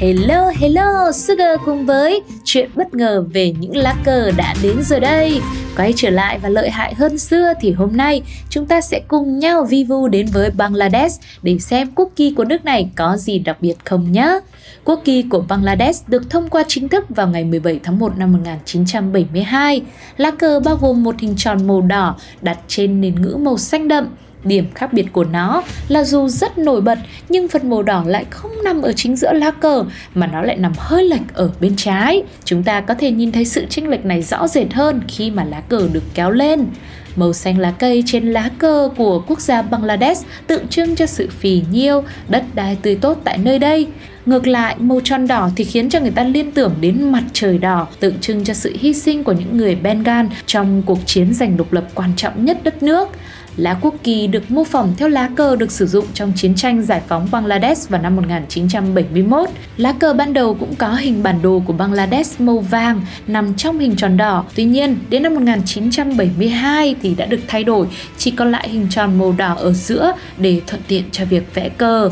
Hello, hello, Sugar cùng với chuyện bất ngờ về những lá cờ đã đến giờ đây. Quay trở lại và lợi hại hơn xưa thì hôm nay chúng ta sẽ cùng nhau vi vu đến với Bangladesh để xem quốc kỳ của nước này có gì đặc biệt không nhé. Quốc kỳ của Bangladesh được thông qua chính thức vào ngày 17 tháng 1 năm 1972. Lá cờ bao gồm một hình tròn màu đỏ đặt trên nền ngữ màu xanh đậm Điểm khác biệt của nó là dù rất nổi bật nhưng phần màu đỏ lại không nằm ở chính giữa lá cờ mà nó lại nằm hơi lệch ở bên trái. Chúng ta có thể nhìn thấy sự chênh lệch này rõ rệt hơn khi mà lá cờ được kéo lên. Màu xanh lá cây trên lá cờ của quốc gia Bangladesh tượng trưng cho sự phì nhiêu, đất đai tươi tốt tại nơi đây. Ngược lại, màu tròn đỏ thì khiến cho người ta liên tưởng đến mặt trời đỏ, tượng trưng cho sự hy sinh của những người Bengal trong cuộc chiến giành độc lập quan trọng nhất đất nước. Lá quốc kỳ được mô phỏng theo lá cờ được sử dụng trong chiến tranh giải phóng Bangladesh vào năm 1971. Lá cờ ban đầu cũng có hình bản đồ của Bangladesh màu vàng nằm trong hình tròn đỏ. Tuy nhiên, đến năm 1972 thì đã được thay đổi, chỉ còn lại hình tròn màu đỏ ở giữa để thuận tiện cho việc vẽ cờ.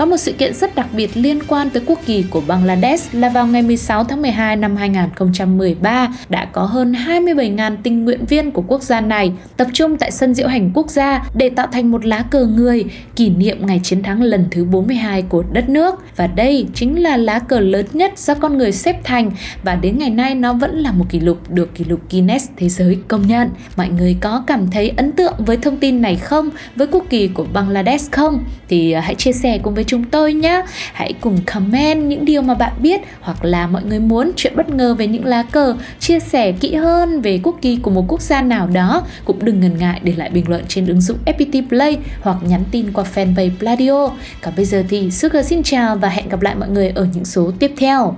Có một sự kiện rất đặc biệt liên quan tới quốc kỳ của Bangladesh là vào ngày 16 tháng 12 năm 2013 đã có hơn 27.000 tình nguyện viên của quốc gia này tập trung tại sân diễu hành quốc gia để tạo thành một lá cờ người kỷ niệm ngày chiến thắng lần thứ 42 của đất nước. Và đây chính là lá cờ lớn nhất do con người xếp thành và đến ngày nay nó vẫn là một kỷ lục được kỷ lục Guinness Thế giới công nhận. Mọi người có cảm thấy ấn tượng với thông tin này không? Với quốc kỳ của Bangladesh không? Thì à, hãy chia sẻ cùng với chúng tôi nhé. Hãy cùng comment những điều mà bạn biết hoặc là mọi người muốn chuyện bất ngờ về những lá cờ, chia sẻ kỹ hơn về quốc kỳ của một quốc gia nào đó cũng đừng ngần ngại để lại bình luận trên ứng dụng FPT Play hoặc nhắn tin qua fanpage Pladio. Còn bây giờ thì Sugar xin chào và hẹn gặp lại mọi người ở những số tiếp theo.